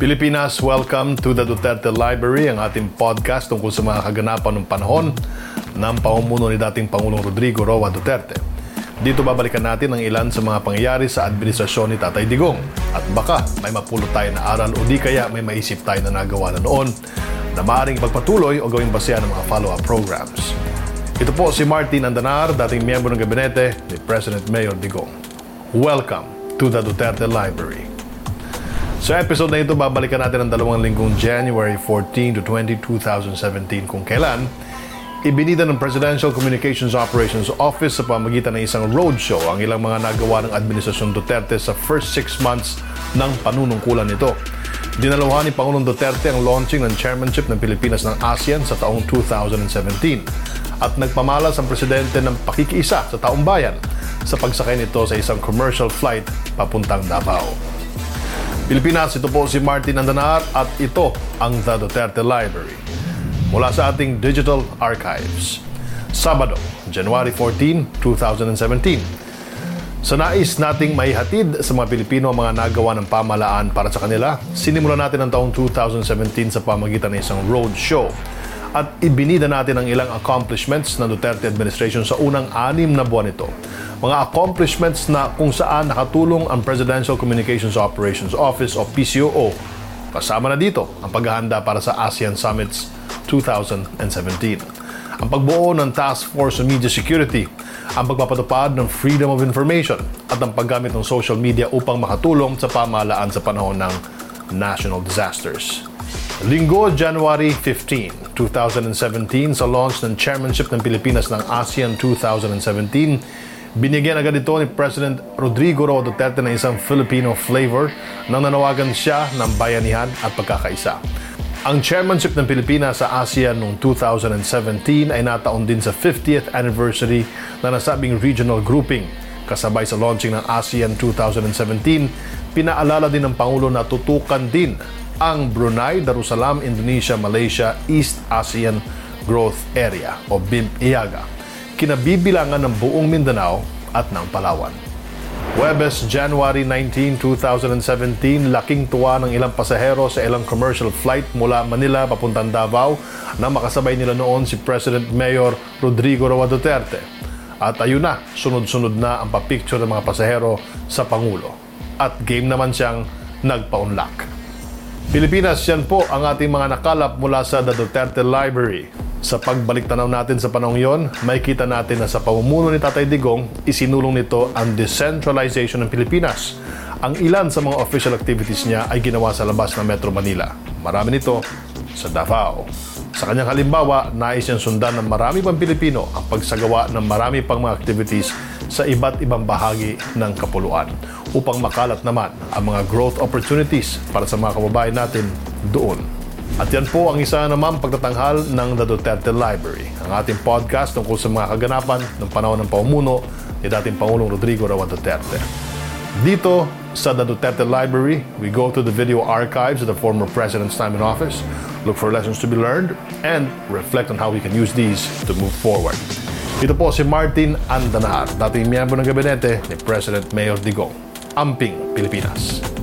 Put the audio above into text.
Pilipinas, welcome to the Duterte Library, ang ating podcast tungkol sa mga kaganapan ng panahon ng pamumuno ni dating Pangulong Rodrigo Roa Duterte. Dito babalikan natin ang ilan sa mga pangyayari sa administrasyon ni Tatay Digong. At baka may mapulot tayo na aral o di kaya may maisip tayo na nagawa na noon na maaaring ipagpatuloy o gawing basehan ng mga follow-up programs. Ito po si Martin Andanar, dating miyembro ng gabinete ni President Mayor Digong. Welcome to the Duterte Library. Sa episode na ito, babalikan natin ang dalawang linggong January 14 to 20, 2017 kung kailan ibinida ng Presidential Communications Operations Office sa pamagitan ng isang roadshow ang ilang mga nagawa ng Administrasyon Duterte sa first six months ng panunungkulan nito. Dinaluhan ni Pangulong Duterte ang launching ng chairmanship ng Pilipinas ng ASEAN sa taong 2017 at nagpamalas ang presidente ng pakikiisa sa taong bayan sa pagsakay nito sa isang commercial flight papuntang Davao. Pilipinas, ito po si Martin Andanar at ito ang The Duterte Library. Mula sa ating digital archives. Sabado, January 14, 2017. Sa nais nating maihatid sa mga Pilipino ang mga nagawa ng pamalaan para sa kanila, sinimulan natin ang taong 2017 sa pamagitan ng isang road show at ibinida natin ang ilang accomplishments ng Duterte administration sa unang anim na buwan nito mga accomplishments na kung saan nakatulong ang Presidential Communications Operations Office o PCOO. Kasama na dito ang paghahanda para sa ASEAN Summits 2017. Ang pagbuo ng Task Force on Media Security, ang pagpapatupad ng Freedom of Information at ang paggamit ng social media upang makatulong sa pamahalaan sa panahon ng national disasters. Linggo, January 15, 2017, sa launch ng chairmanship ng Pilipinas ng ASEAN 2017, Binigyan agad ito ni President Rodrigo Roa Duterte ng isang Filipino flavor nang nanawagan siya ng bayanihan at pagkakaisa. Ang chairmanship ng Pilipinas sa ASEAN noong 2017 ay nataon din sa 50th anniversary na nasabing regional grouping. Kasabay sa launching ng ASEAN 2017, pinaalala din ng Pangulo na tutukan din ang Brunei, Darussalam, Indonesia, Malaysia, East ASEAN Growth Area o BIMP-IAGA kinabibilangan ng buong Mindanao at ng Palawan. Webes, January 19, 2017, laking tuwa ng ilang pasahero sa ilang commercial flight mula Manila papuntang Davao na makasabay nila noon si President Mayor Rodrigo Roa Duterte. At ayun na, sunod-sunod na ang papicture ng mga pasahero sa Pangulo. At game naman siyang nagpa-unlock. Pilipinas, yan po ang ating mga nakalap mula sa The Duterte Library. Sa pagbalik tanaw natin sa panahong yon, may kita natin na sa pamumuno ni Tatay Digong, isinulong nito ang decentralization ng Pilipinas. Ang ilan sa mga official activities niya ay ginawa sa labas ng Metro Manila. Marami nito sa Davao. Sa kanyang halimbawa, nais niyang sundan ng marami pang Pilipino ang pagsagawa ng marami pang mga activities sa iba't ibang bahagi ng kapuluan upang makalat naman ang mga growth opportunities para sa mga kababayan natin doon at yan po ang isa naman pagtatanghal ng The Duterte Library, ang ating podcast tungkol sa mga kaganapan ng panahon ng pamumuno ni dating Pangulong Rodrigo Roa Duterte. Dito sa The Duterte Library, we go to the video archives of the former president's time in office, look for lessons to be learned, and reflect on how we can use these to move forward. Ito po si Martin Andanar, dating miyembro ng gabinete ni President Mayor Digong. Amping, Pilipinas.